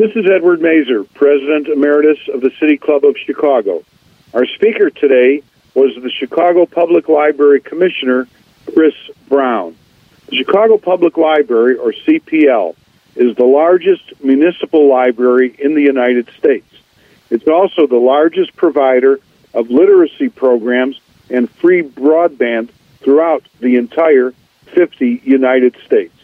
This is Edward Mazur, President Emeritus of the City Club of Chicago. Our speaker today was the Chicago Public Library Commissioner, Chris Brown. The Chicago Public Library, or CPL, is the largest municipal library in the United States. It's also the largest provider of literacy programs and free broadband throughout the entire 50 United States.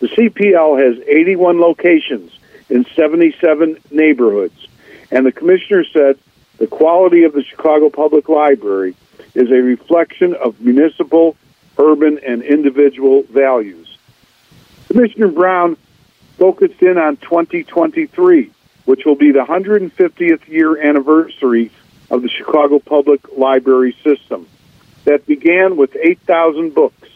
The CPL has 81 locations in 77 neighborhoods, and the commissioner said the quality of the Chicago Public Library is a reflection of municipal, urban, and individual values. Commissioner Brown focused in on 2023, which will be the 150th year anniversary of the Chicago Public Library system that began with 8,000 books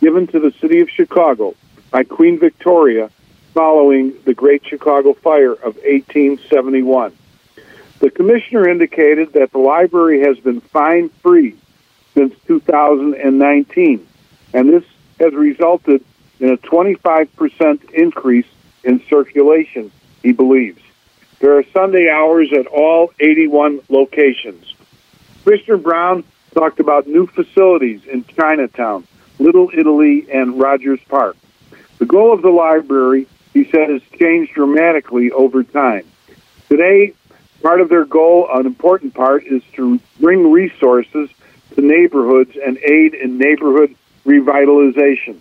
given to the city of Chicago by Queen Victoria following the Great Chicago Fire of 1871. The commissioner indicated that the library has been fine free since 2019, and this has resulted in a 25% increase in circulation, he believes. There are Sunday hours at all 81 locations. Commissioner Brown talked about new facilities in Chinatown, Little Italy, and Rogers Park. The goal of the library, he said, has changed dramatically over time. Today, part of their goal, an important part, is to bring resources to neighborhoods and aid in neighborhood revitalization.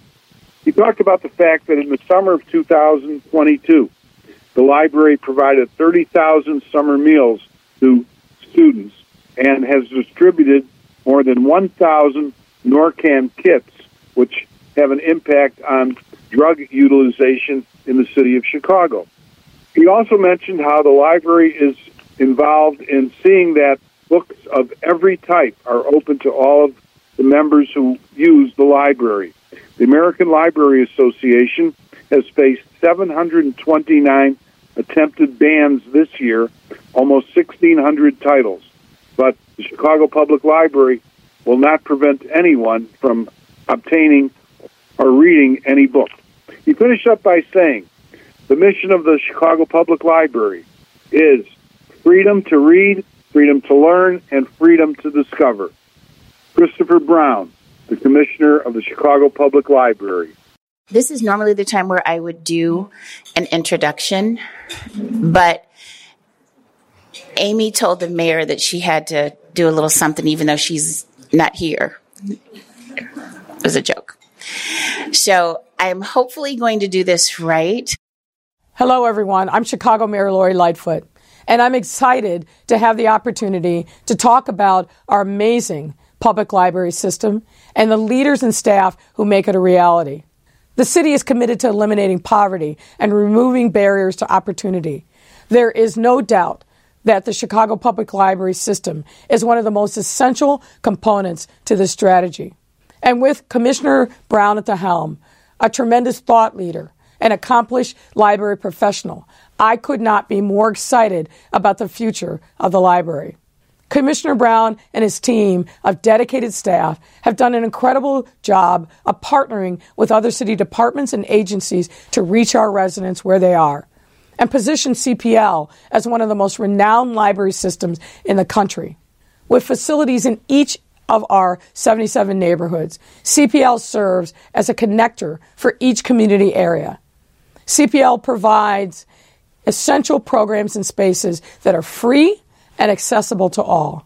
He talked about the fact that in the summer of 2022, the library provided 30,000 summer meals to students and has distributed more than 1,000 Narcan kits, which have an impact on drug utilization in the city of Chicago. He also mentioned how the library is involved in seeing that books of every type are open to all of the members who use the library. The American Library Association has faced 729 attempted bans this year, almost 1,600 titles. But the Chicago Public Library will not prevent anyone from obtaining or reading any book. He finished up by saying, the mission of the Chicago Public Library is freedom to read, freedom to learn, and freedom to discover. Christopher Brown, the Commissioner of the Chicago Public Library. This is normally the time where I would do an introduction, but Amy told the mayor that she had to do a little something even though she's not here. It was a joke. So I'm hopefully going to do this right. Hello, everyone. I'm Chicago Mayor Lori Lightfoot, and I'm excited to have the opportunity to talk about our amazing public library system and the leaders and staff who make it a reality. The city is committed to eliminating poverty and removing barriers to opportunity. There is no doubt that the Chicago Public Library system is one of the most essential components to this strategy. And with Commissioner Brown at the helm, a tremendous thought leader, an accomplished library professional, I could not be more excited about the future of the library. Commissioner Brown and his team of dedicated staff have done an incredible job of partnering with other city departments and agencies to reach our residents where they are and position CPL as one of the most renowned library systems in the country. With facilities in each of our 77 neighborhoods, CPL serves as a connector for each community area. CPL provides essential programs and spaces that are free and accessible to all.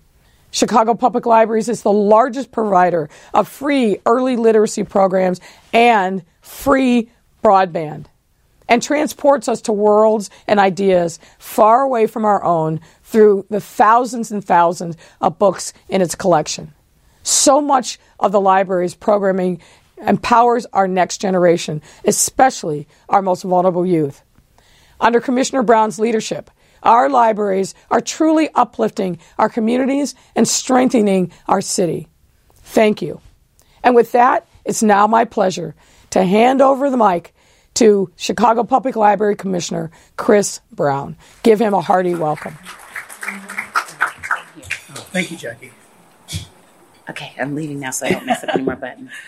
Chicago Public Libraries is the largest provider of free early literacy programs and free broadband and transports us to worlds and ideas far away from our own through the thousands and thousands of books in its collection. So much of the library's programming empowers our next generation, especially our most vulnerable youth. Under Commissioner Brown's leadership, our libraries are truly uplifting our communities and strengthening our city. Thank you. And with that, it's now my pleasure to hand over the mic to Chicago Public Library Commissioner Chris Brown. Give him a hearty welcome. Thank you, Jackie. Okay, I'm leaving now so I don't mess up any more buttons.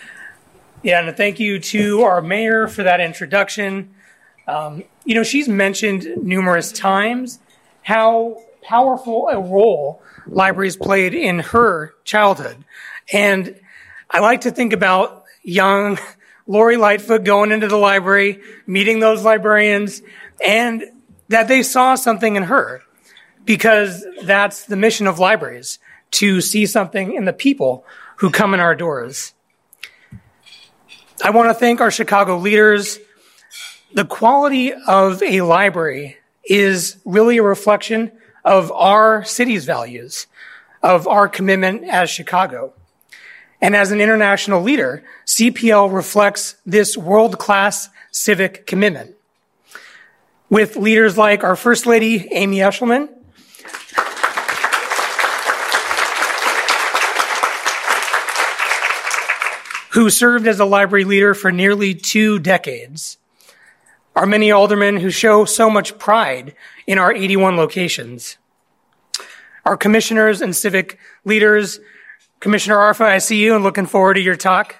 Yeah, and thank you to our mayor for that introduction. Um, you know, she's mentioned numerous times how powerful a role libraries played in her childhood. And I like to think about young Lori Lightfoot going into the library, meeting those librarians, and that they saw something in her because that's the mission of libraries to see something in the people who come in our doors. I want to thank our Chicago leaders. The quality of a library is really a reflection of our city's values, of our commitment as Chicago. And as an international leader, CPL reflects this world class civic commitment. With leaders like our First Lady, Amy Eshelman, who served as a library leader for nearly two decades. Our many aldermen who show so much pride in our 81 locations. Our commissioners and civic leaders, Commissioner Arfa, I see you and looking forward to your talk.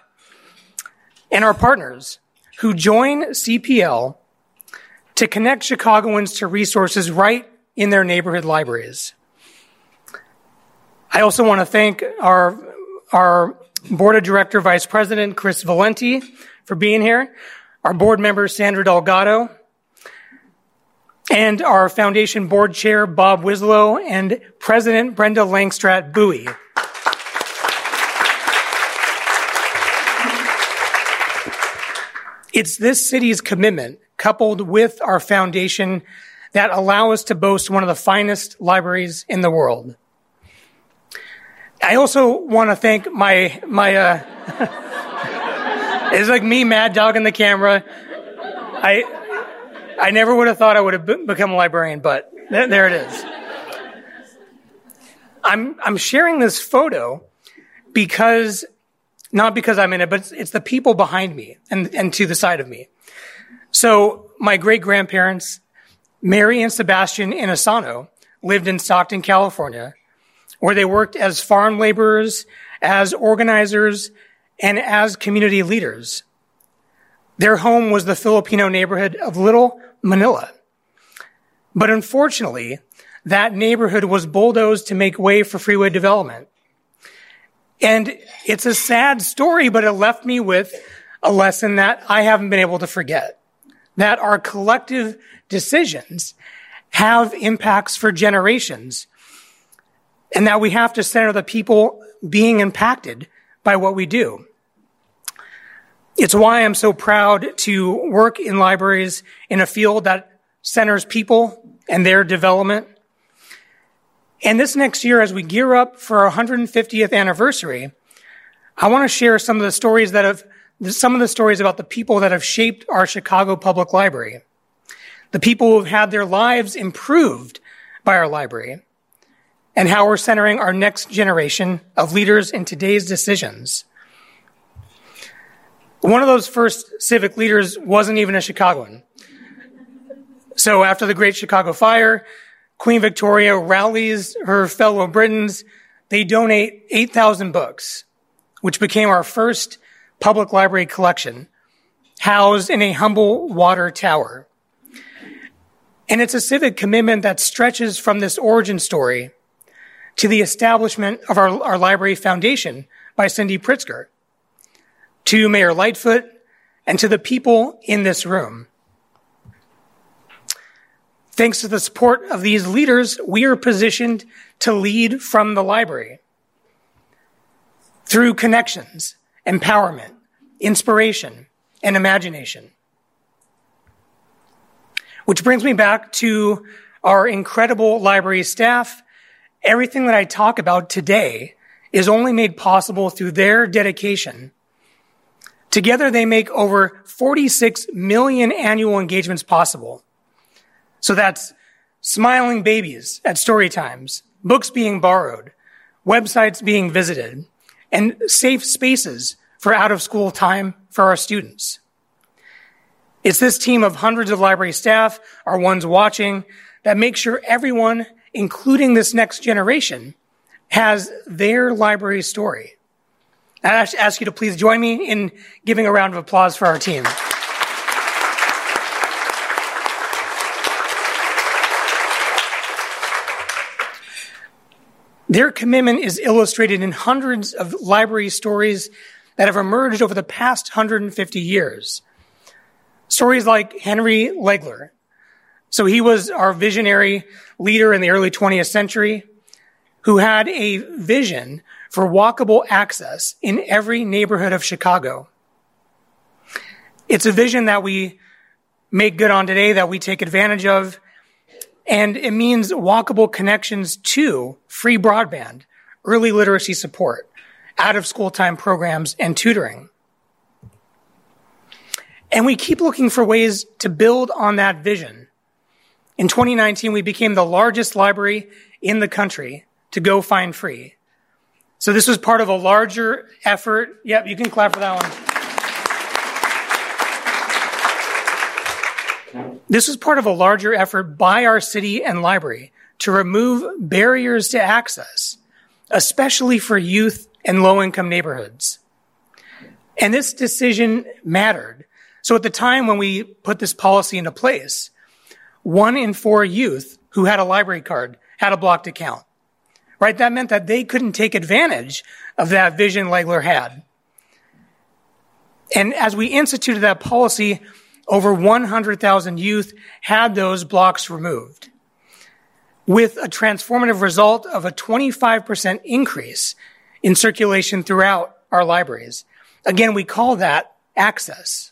And our partners who join CPL to connect Chicagoans to resources right in their neighborhood libraries. I also want to thank our, our Board of Director Vice President Chris Valenti for being here, our board member Sandra Delgado, and our foundation board chair Bob Wislow and President Brenda Langstraat Bowie. It's this city's commitment, coupled with our foundation, that allow us to boast one of the finest libraries in the world. I also want to thank my my. Uh, it's like me, Mad Dog, in the camera. I I never would have thought I would have become a librarian, but th- there it is. I'm I'm sharing this photo because not because I'm in it, but it's, it's the people behind me and and to the side of me. So my great grandparents, Mary and Sebastian Inisano, lived in Stockton, California where they worked as farm laborers, as organizers, and as community leaders. Their home was the Filipino neighborhood of Little Manila. But unfortunately, that neighborhood was bulldozed to make way for freeway development. And it's a sad story, but it left me with a lesson that I haven't been able to forget. That our collective decisions have impacts for generations and that we have to center the people being impacted by what we do. It's why I'm so proud to work in libraries in a field that centers people and their development. And this next year, as we gear up for our 150th anniversary, I want to share some of the stories that have, some of the stories about the people that have shaped our Chicago Public Library. The people who have had their lives improved by our library and how we're centering our next generation of leaders in today's decisions. One of those first civic leaders wasn't even a Chicagoan. So after the Great Chicago Fire, Queen Victoria rallies her fellow Britons. They donate 8,000 books, which became our first public library collection, housed in a humble water tower. And it's a civic commitment that stretches from this origin story to the establishment of our, our library foundation by Cindy Pritzker, to Mayor Lightfoot, and to the people in this room. Thanks to the support of these leaders, we are positioned to lead from the library through connections, empowerment, inspiration, and imagination. Which brings me back to our incredible library staff Everything that I talk about today is only made possible through their dedication. Together, they make over 46 million annual engagements possible. So that's smiling babies at story times, books being borrowed, websites being visited, and safe spaces for out of school time for our students. It's this team of hundreds of library staff, our ones watching, that make sure everyone including this next generation, has their library story. I ask you to please join me in giving a round of applause for our team. Their commitment is illustrated in hundreds of library stories that have emerged over the past 150 years. Stories like Henry Legler, so he was our visionary leader in the early 20th century who had a vision for walkable access in every neighborhood of Chicago. It's a vision that we make good on today, that we take advantage of, and it means walkable connections to free broadband, early literacy support, out of school time programs, and tutoring. And we keep looking for ways to build on that vision. In 2019, we became the largest library in the country to go find free. So this was part of a larger effort. Yep, you can clap for that one. This was part of a larger effort by our city and library to remove barriers to access, especially for youth and low income neighborhoods. And this decision mattered. So at the time when we put this policy into place, one in four youth who had a library card had a blocked account right? That meant that they couldn't take advantage of that vision Legler had. And as we instituted that policy, over 100,000 youth had those blocks removed with a transformative result of a 25% increase in circulation throughout our libraries. Again, we call that access.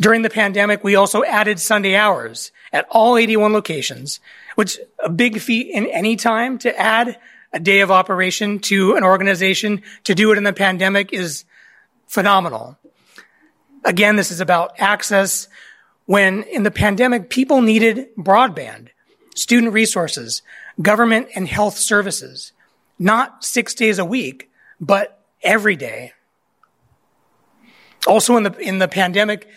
During the pandemic, we also added Sunday hours at all 81 locations which a big feat in any time to add a day of operation to an organization to do it in the pandemic is phenomenal. Again, this is about access. When in the pandemic, people needed broadband, student resources, government and health services, not six days a week, but every day. Also in the, in the pandemic,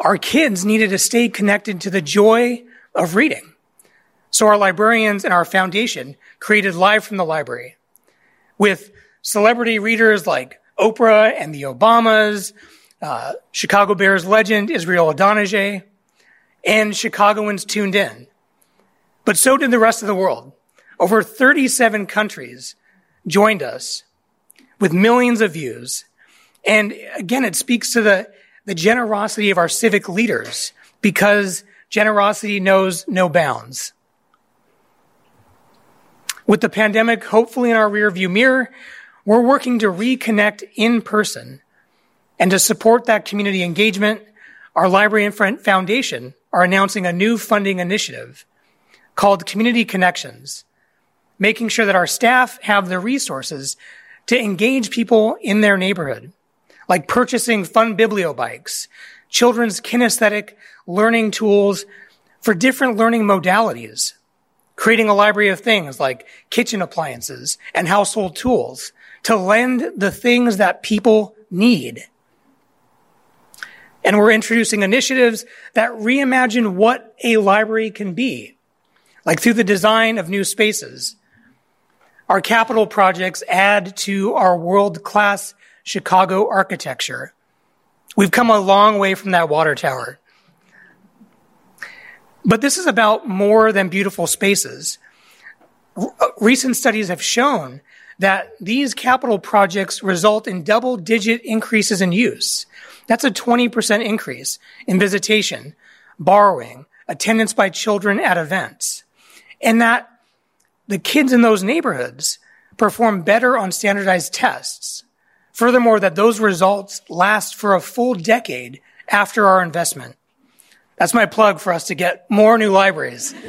our kids needed to stay connected to the joy of reading. So our librarians and our foundation created Live from the Library with celebrity readers like Oprah and the Obamas, uh, Chicago Bears legend Israel Idonije, and Chicagoans tuned in. But so did the rest of the world. Over 37 countries joined us with millions of views. And again, it speaks to the, the generosity of our civic leaders because generosity knows no bounds. With the pandemic hopefully in our rearview mirror, we're working to reconnect in person. And to support that community engagement, our Library and Foundation are announcing a new funding initiative called Community Connections, making sure that our staff have the resources to engage people in their neighborhood, like purchasing fun bibliobikes, children's kinesthetic learning tools for different learning modalities, creating a library of things like kitchen appliances and household tools to lend the things that people need. And we're introducing initiatives that reimagine what a library can be, like through the design of new spaces. Our capital projects add to our world class Chicago architecture. We've come a long way from that water tower. But this is about more than beautiful spaces. Uh, recent studies have shown that these capital projects result in double digit increases in use. That's a 20% increase in visitation, borrowing, attendance by children at events. And that the kids in those neighborhoods perform better on standardized tests. Furthermore, that those results last for a full decade after our investment. That's my plug for us to get more new libraries.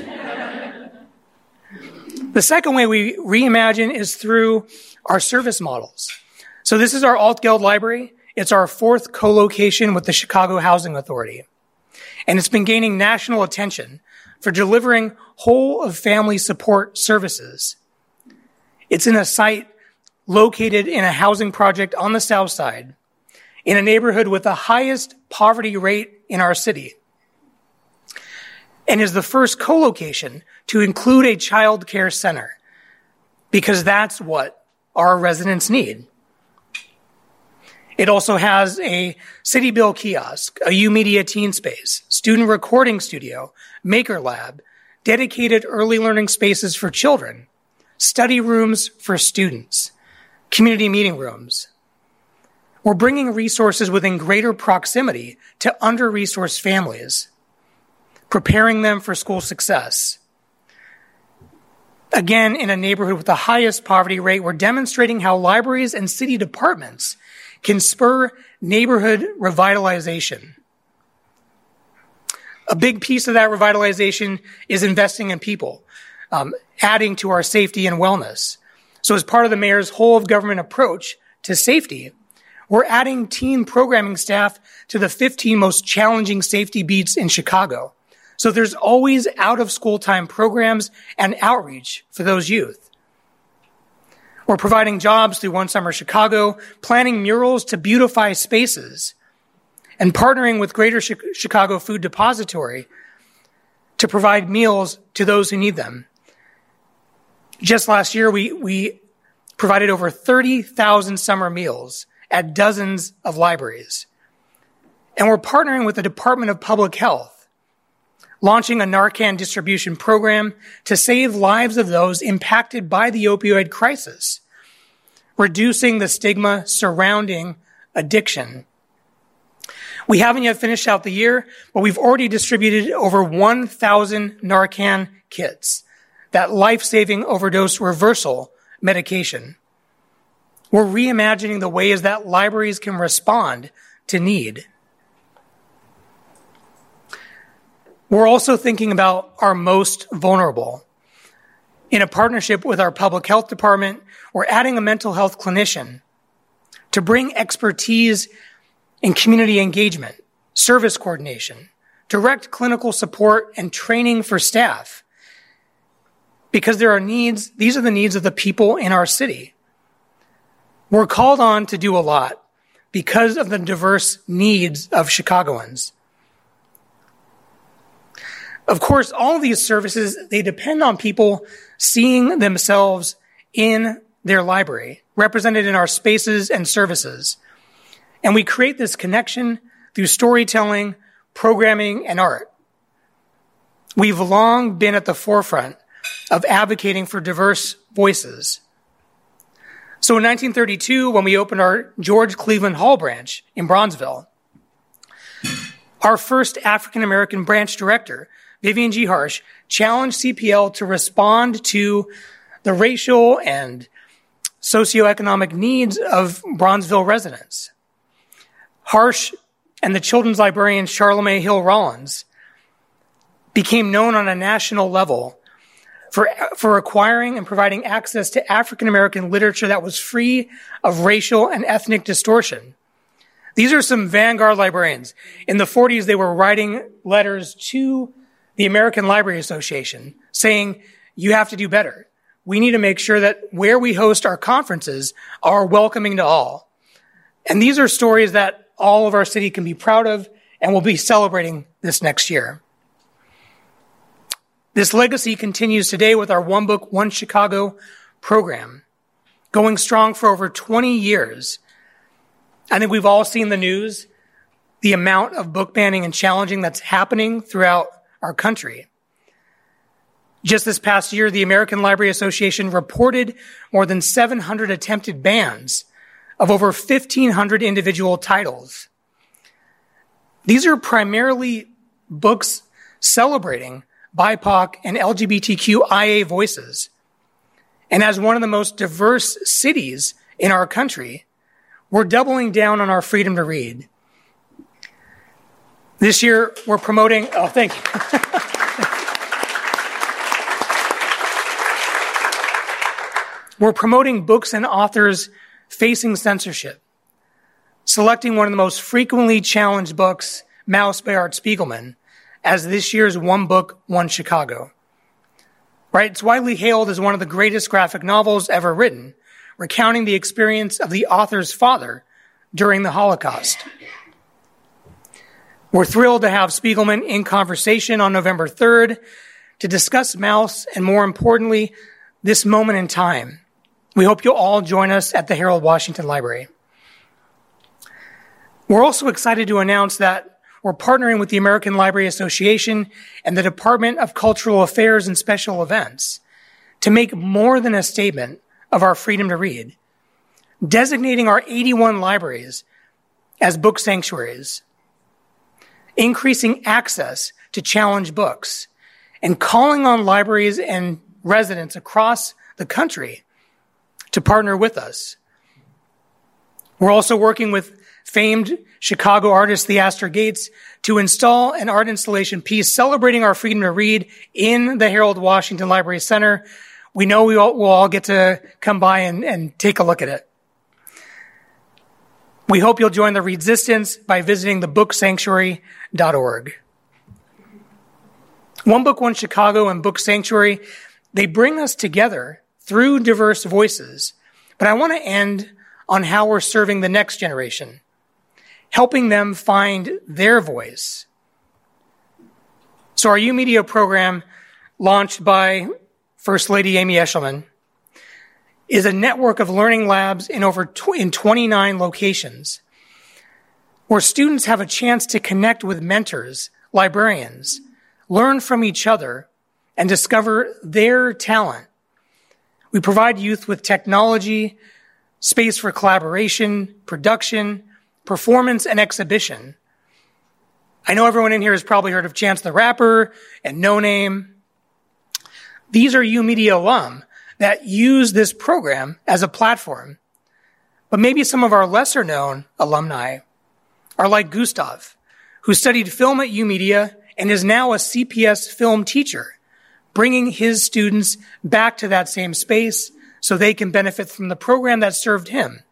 the second way we reimagine is through our service models. So this is our Altgeld library. It's our fourth co-location with the Chicago Housing Authority. And it's been gaining national attention for delivering whole of family support services. It's in a site located in a housing project on the south side in a neighborhood with the highest poverty rate in our city and is the first co-location to include a child care center because that's what our residents need. It also has a City Bill kiosk, a YOUmedia teen space, student recording studio, maker lab, dedicated early learning spaces for children, study rooms for students, community meeting rooms. We're bringing resources within greater proximity to under resourced families, preparing them for school success. Again, in a neighborhood with the highest poverty rate, we're demonstrating how libraries and city departments can spur neighborhood revitalization. A big piece of that revitalization is investing in people, um, adding to our safety and wellness. So as part of the mayor's whole of government approach to safety, we're adding teen programming staff to the 15 most challenging safety beats in Chicago. So there's always out of school time programs and outreach for those youth. We're providing jobs through One Summer Chicago, planning murals to beautify spaces, and partnering with Greater Chicago Food Depository to provide meals to those who need them. Just last year, we, we provided over 30,000 summer meals at dozens of libraries. And we're partnering with the Department of Public Health, launching a Narcan distribution program to save lives of those impacted by the opioid crisis, reducing the stigma surrounding addiction we haven't yet finished out the year, but we've already distributed over 1,000 Narcan kits, that life-saving overdose reversal medication. We're reimagining the ways that libraries can respond to need. We're also thinking about our most vulnerable. In a partnership with our public health department, we're adding a mental health clinician to bring expertise in community engagement, service coordination, direct clinical support, and training for staff. Because there are needs, these are the needs of the people in our city. We're called on to do a lot because of the diverse needs of Chicagoans. Of course, all of these services, they depend on people seeing themselves in their library, represented in our spaces and services. And we create this connection through storytelling, programming, and art. We've long been at the forefront of advocating for diverse voices. So in 1932, when we opened our George Cleveland Hall branch in Bronzeville, our first African American branch director, Vivian G. Harsh, challenged CPL to respond to the racial and socioeconomic needs of Bronzeville residents. Harsh and the children's librarian Charlemae Hill Rollins became known on a national level for, for acquiring and providing access to African American literature that was free of racial and ethnic distortion. These are some vanguard librarians. In the 40s, they were writing letters to the American Library Association saying, you have to do better. We need to make sure that where we host our conferences are welcoming to all. And these are stories that all of our city can be proud of, and we'll be celebrating this next year. This legacy continues today with our One Book, One Chicago program, going strong for over 20 years. I think we've all seen the news, the amount of book banning and challenging that's happening throughout our country. Just this past year, the American Library Association reported more than 700 attempted bans of over 1,500 individual titles. These are primarily books celebrating BIPOC and LGBTQIA voices. And as one of the most diverse cities in our country, we're doubling down on our freedom to read. This year, we're promoting, oh, thank you. we're promoting books and authors Facing Censorship, selecting one of the most frequently challenged books, Maus by Art Spiegelman, as this year's One Book, One Chicago. Right? It's widely hailed as one of the greatest graphic novels ever written, recounting the experience of the author's father during the Holocaust. We're thrilled to have Spiegelman in conversation on November 3rd to discuss Maus and more importantly, this moment in time we hope you'll all join us at the Harold Washington Library. We're also excited to announce that we're partnering with the American Library Association and the Department of Cultural Affairs and Special Events to make more than a statement of our freedom to read, designating our 81 libraries as book sanctuaries, increasing access to challenge books, and calling on libraries and residents across the country to partner with us. We're also working with famed Chicago artist Theaster Gates to install an art installation piece celebrating our freedom to read in the Harold Washington Library Center. We know we all, will all get to come by and, and take a look at it. We hope you'll join the resistance by visiting thebooksanctuary.org. One Book, One Chicago and Book Sanctuary, they bring us together through diverse voices. But I want to end on how we're serving the next generation, helping them find their voice. So our YOUmedia program, launched by First Lady Amy Eshelman, is a network of learning labs in over tw- in 29 locations where students have a chance to connect with mentors, librarians, learn from each other, and discover their talent. We provide youth with technology, space for collaboration, production, performance, and exhibition. I know everyone in here has probably heard of Chance the Rapper and No Name. These are YOUmedia alum that use this program as a platform. But maybe some of our lesser known alumni are like Gustav, who studied film at YOUmedia and is now a CPS film teacher, bringing his students back to that same space so they can benefit from the program that served him.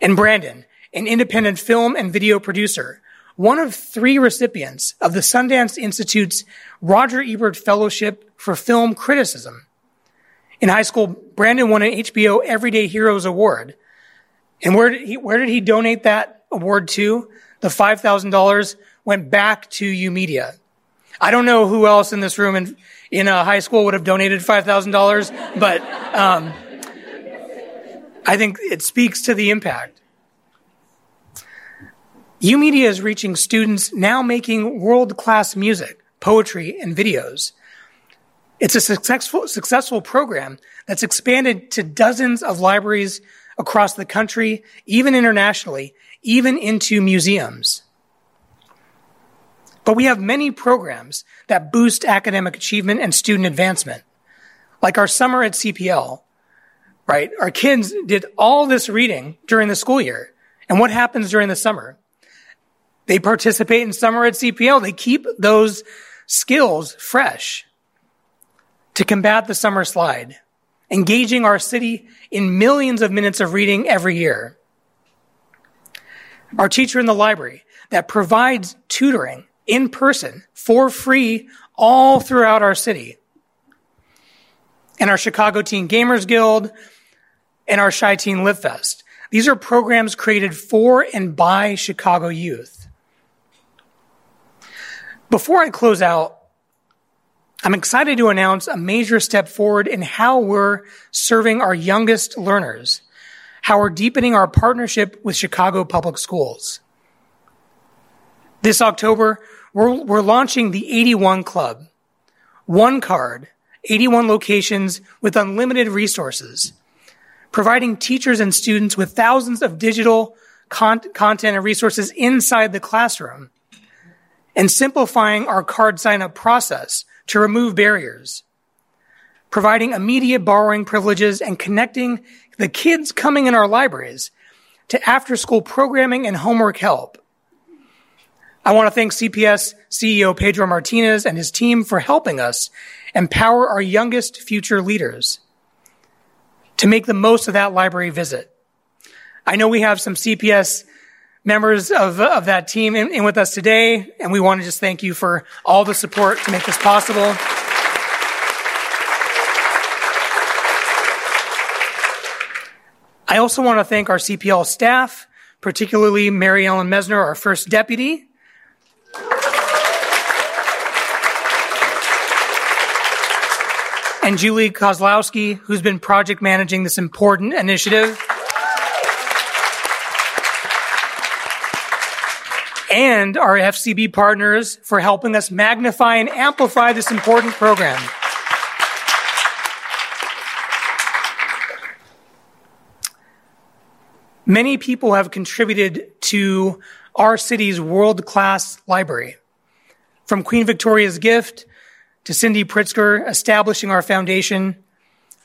And Brandon, an independent film and video producer, one of three recipients of the Sundance Institute's Roger Ebert Fellowship for Film Criticism. In high school, Brandon won an HBO Everyday Heroes Award. And where did he, where did he donate that award to? The $5,000 went back to YOUmedia. I don't know who else in this room in, in uh, high school would have donated $5,000, but um, I think it speaks to the impact. YOUmedia is reaching students now making world class music, poetry, and videos. It's a successful, successful program that's expanded to dozens of libraries across the country, even internationally, even into museums. But we have many programs that boost academic achievement and student advancement, like our summer at CPL, right? Our kids did all this reading during the school year. And what happens during the summer? They participate in summer at CPL. They keep those skills fresh to combat the summer slide, engaging our city in millions of minutes of reading every year. Our teacher in the library that provides tutoring in person for free all throughout our city. And our Chicago Teen Gamers Guild and our Chi Teen Live Fest. These are programs created for and by Chicago youth. Before I close out, I'm excited to announce a major step forward in how we're serving our youngest learners, how we're deepening our partnership with Chicago Public Schools. This October, we're, we're launching the 81 Club. One card, 81 locations with unlimited resources, providing teachers and students with thousands of digital con- content and resources inside the classroom, and simplifying our card sign up process to remove barriers, providing immediate borrowing privileges and connecting the kids coming in our libraries to after school programming and homework help I want to thank CPS CEO Pedro Martinez and his team for helping us empower our youngest future leaders to make the most of that library visit. I know we have some CPS members of, of that team in, in with us today, and we want to just thank you for all the support to make this possible. I also want to thank our CPL staff, particularly Mary Ellen Messner, our first deputy, and Julie Kozlowski, who's been project managing this important initiative. And our FCB partners for helping us magnify and amplify this important program. Many people have contributed to our city's world class library. From Queen Victoria's gift to Cindy Pritzker establishing our foundation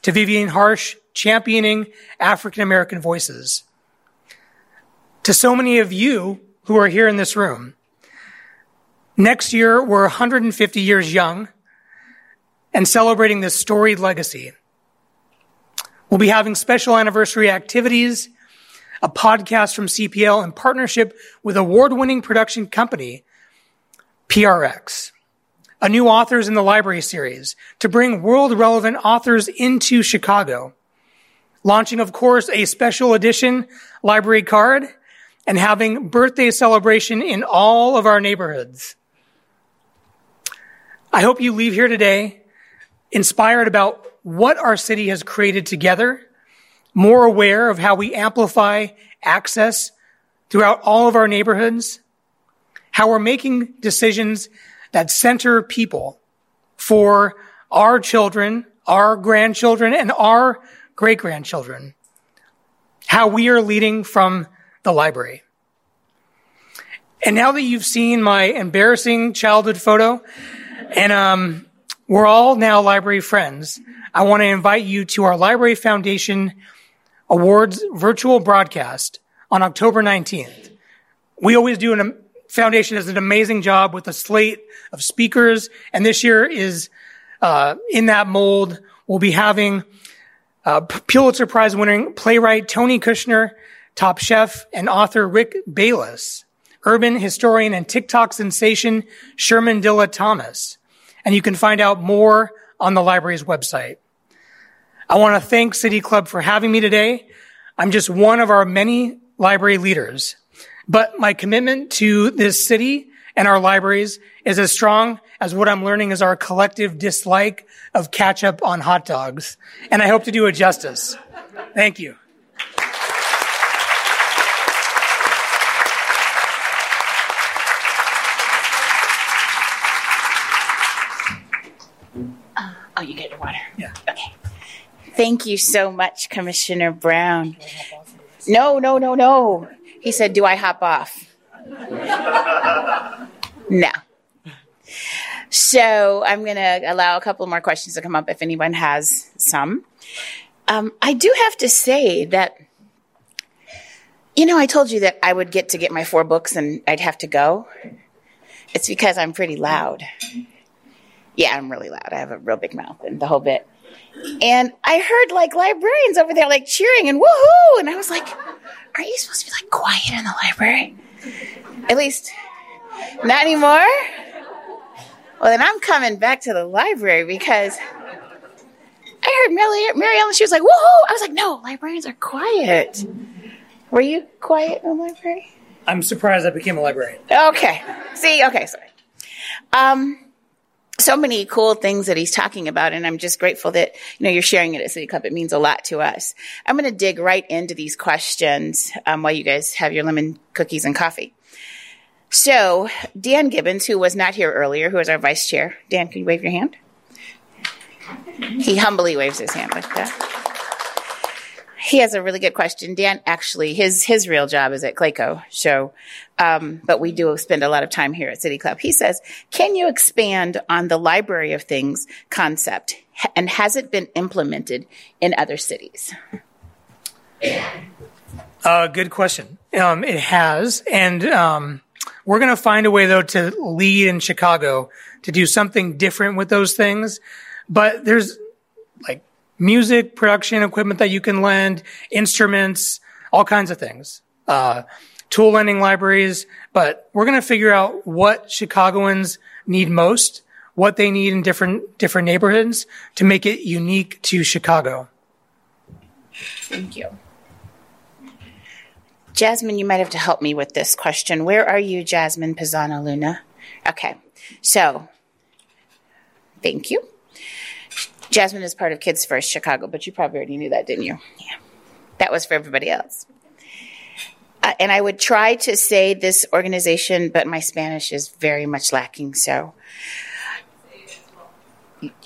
to Vivian Harsh championing African American voices. To so many of you who are here in this room, next year we're 150 years young and celebrating this storied legacy. We'll be having special anniversary activities a podcast from CPL in partnership with award winning production company PRX. A new authors in the library series to bring world relevant authors into Chicago. Launching, of course, a special edition library card and having birthday celebration in all of our neighborhoods. I hope you leave here today inspired about what our city has created together more aware of how we amplify access throughout all of our neighborhoods, how we're making decisions that center people for our children, our grandchildren, and our great grandchildren, how we are leading from the library. And now that you've seen my embarrassing childhood photo, and um, we're all now library friends, I want to invite you to our Library Foundation Awards virtual broadcast on October 19th. We always do an foundation does an amazing job with a slate of speakers, and this year is uh, in that mold. We'll be having uh, Pulitzer Prize winning playwright Tony Kushner, top chef and author Rick Bayless, urban historian and TikTok sensation Sherman Dilla Thomas. And you can find out more on the library's website. I want to thank City Club for having me today. I'm just one of our many library leaders, but my commitment to this city and our libraries is as strong as what I'm learning is our collective dislike of ketchup on hot dogs. And I hope to do it justice. Thank you. Oh, you get your water. Yeah. Okay. Thank you so much, Commissioner Brown. No, no, no, no. He said, Do I hop off? no. So I'm going to allow a couple more questions to come up if anyone has some. Um, I do have to say that, you know, I told you that I would get to get my four books and I'd have to go. It's because I'm pretty loud. Yeah, I'm really loud. I have a real big mouth and the whole bit. And I heard like librarians over there like cheering and woohoo. And I was like, are you supposed to be like quiet in the library? At least not anymore. Well, then I'm coming back to the library because I heard Mary, Mary Ellen, she was like, woohoo. I was like, no, librarians are quiet. Were you quiet in the library? I'm surprised I became a librarian. Okay. See, okay, sorry. Um, so many cool things that he's talking about and i'm just grateful that you know you're sharing it at city club it means a lot to us. I'm going to dig right into these questions um, while you guys have your lemon cookies and coffee. So dan gibbons who was not here earlier who is our vice chair. Dan can you wave your hand? He humbly waves his hand like that he has a really good question. Dan actually his his real job is at Clayco, so um, but we do spend a lot of time here at City Club. He says, "Can you expand on the Library of Things concept, and has it been implemented in other cities?" Uh, good question. Um, it has, and um, we're going to find a way though to lead in Chicago to do something different with those things. But there's like music production equipment that you can lend, instruments, all kinds of things. Uh, tool lending libraries, but we're going to figure out what Chicagoans need most, what they need in different different neighborhoods to make it unique to Chicago. Thank you. Jasmine, you might have to help me with this question. Where are you, Jasmine Pisano Luna? Okay, so thank you. Jasmine is part of Kids First Chicago, but you probably already knew that, didn't you? Yeah. That was for everybody else. Uh, and I would try to say this organization, but my Spanish is very much lacking. So,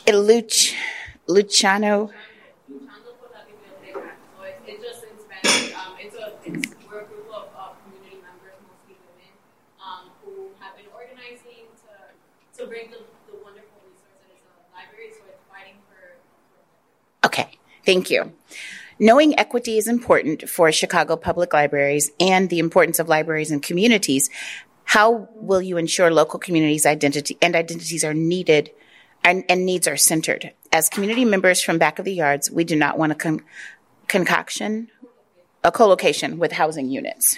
Luch, Luchano. Okay, thank you. Knowing equity is important for Chicago public libraries and the importance of libraries and communities. How will you ensure local communities' identity and identities are needed and, and needs are centered? As community members from back of the yards, we do not want a con- concoction, a co-location with housing units.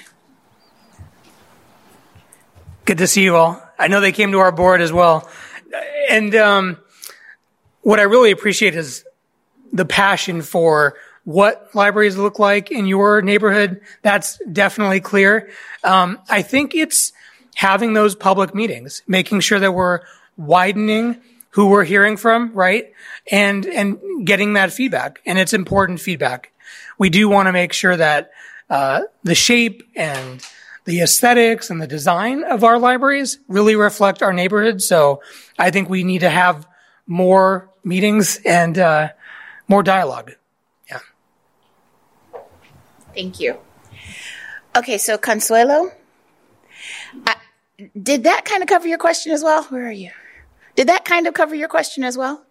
Good to see you all. I know they came to our board as well. And um, what I really appreciate is the passion for what libraries look like in your neighborhood. That's definitely clear. Um, I think it's having those public meetings, making sure that we're widening who we're hearing from, right? And, and getting that feedback. And it's important feedback. We do want to make sure that, uh, the shape and the aesthetics and the design of our libraries really reflect our neighborhood. So I think we need to have more meetings and, uh, more dialogue. Yeah. Thank you. Okay, so Consuelo, I, did that kind of cover your question as well? Where are you? Did that kind of cover your question as well?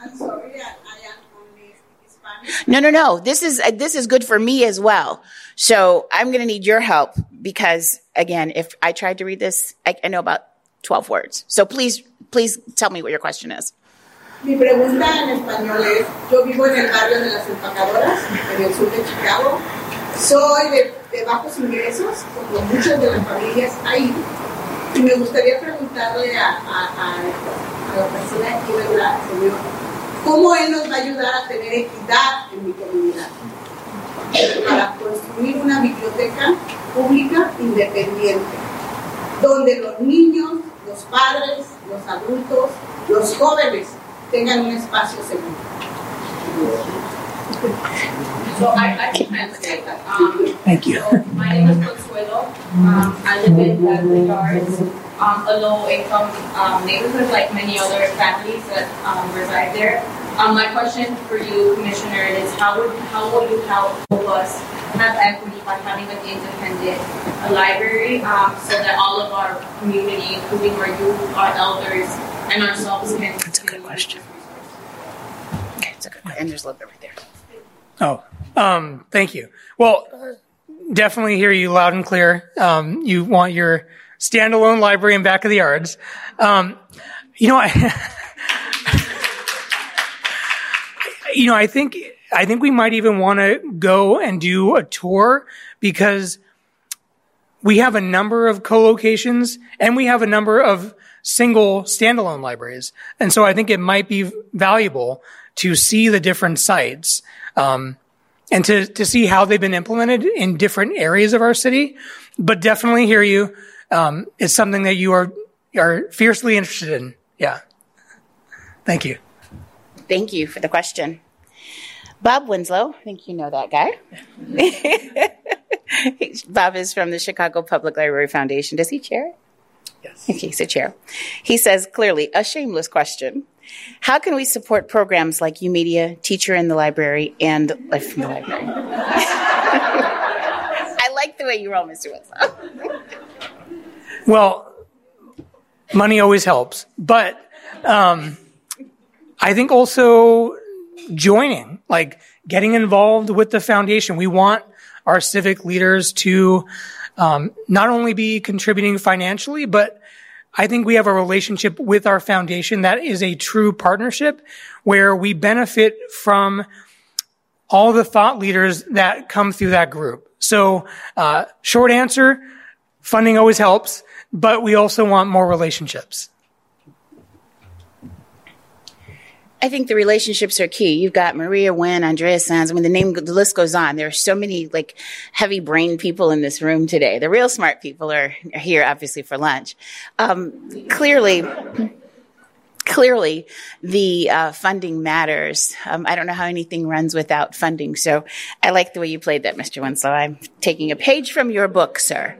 I'm sorry, I, I am only Spanish. No, no, no. This is uh, this is good for me as well. So I'm going to need your help because again, if I tried to read this, I, I know about 12 words. So please, please tell me what your question is. Mi pregunta en español es, yo vivo en el barrio de las empacadoras, en el sur de Chicago. Soy de, bajos ingresos, como muchas de las familias ahí. Y me gustaría preguntarle a, a, a, a la persona aquí, ¿verdad, señor? ¿Cómo él nos va a ayudar a tener equidad en mi comunidad? Para construir una biblioteca pública independiente, donde los niños, los padres, los adultos, los jóvenes tengan un espacio seguro. So I, I can translate that. Um, Thank you. So my name is Consuelo. Um, I live in the yards, um, a low-income um, neighborhood, like many other families that um, reside there. Um, my question for you, Commissioner, is how would how will you help us have equity by having an independent library, um, so that all of our community, including our youth, our elders, and ourselves, can. That's a good question. Okay, it's a good question. And there's a little bit right there. Oh, um, thank you. Well, definitely hear you loud and clear. Um, you want your standalone library in back of the yards. Um, you know, I, you know, I think, I think we might even want to go and do a tour because we have a number of co-locations and we have a number of single standalone libraries. And so I think it might be valuable to see the different sites, um, and to, to see how they've been implemented in different areas of our city. But definitely hear you. Um, it's something that you are, are fiercely interested in. Yeah. Thank you. Thank you for the question. Bob Winslow, I think you know that guy. Bob is from the Chicago Public Library Foundation. Does he chair it? Yes. Okay, he's a chair. He says clearly, a shameless question. How can we support programs like YOUmedia, Teacher in the Library, and Life from the Library? I like the way you roll, Mr. Winslow. Well, money always helps, but um, I think also joining, like getting involved with the foundation. We want our civic leaders to um, not only be contributing financially, but I think we have a relationship with our foundation that is a true partnership where we benefit from all the thought leaders that come through that group. So, uh, short answer, funding always helps, but we also want more relationships. I think the relationships are key. You've got Maria Wynn, Andrea Sands. I mean, the name, the list goes on. There are so many like heavy brain people in this room today. The real smart people are, are here, obviously, for lunch. Um, clearly, clearly the uh, funding matters. Um, I don't know how anything runs without funding. So I like the way you played that, Mr. Winslow. I'm taking a page from your book, sir.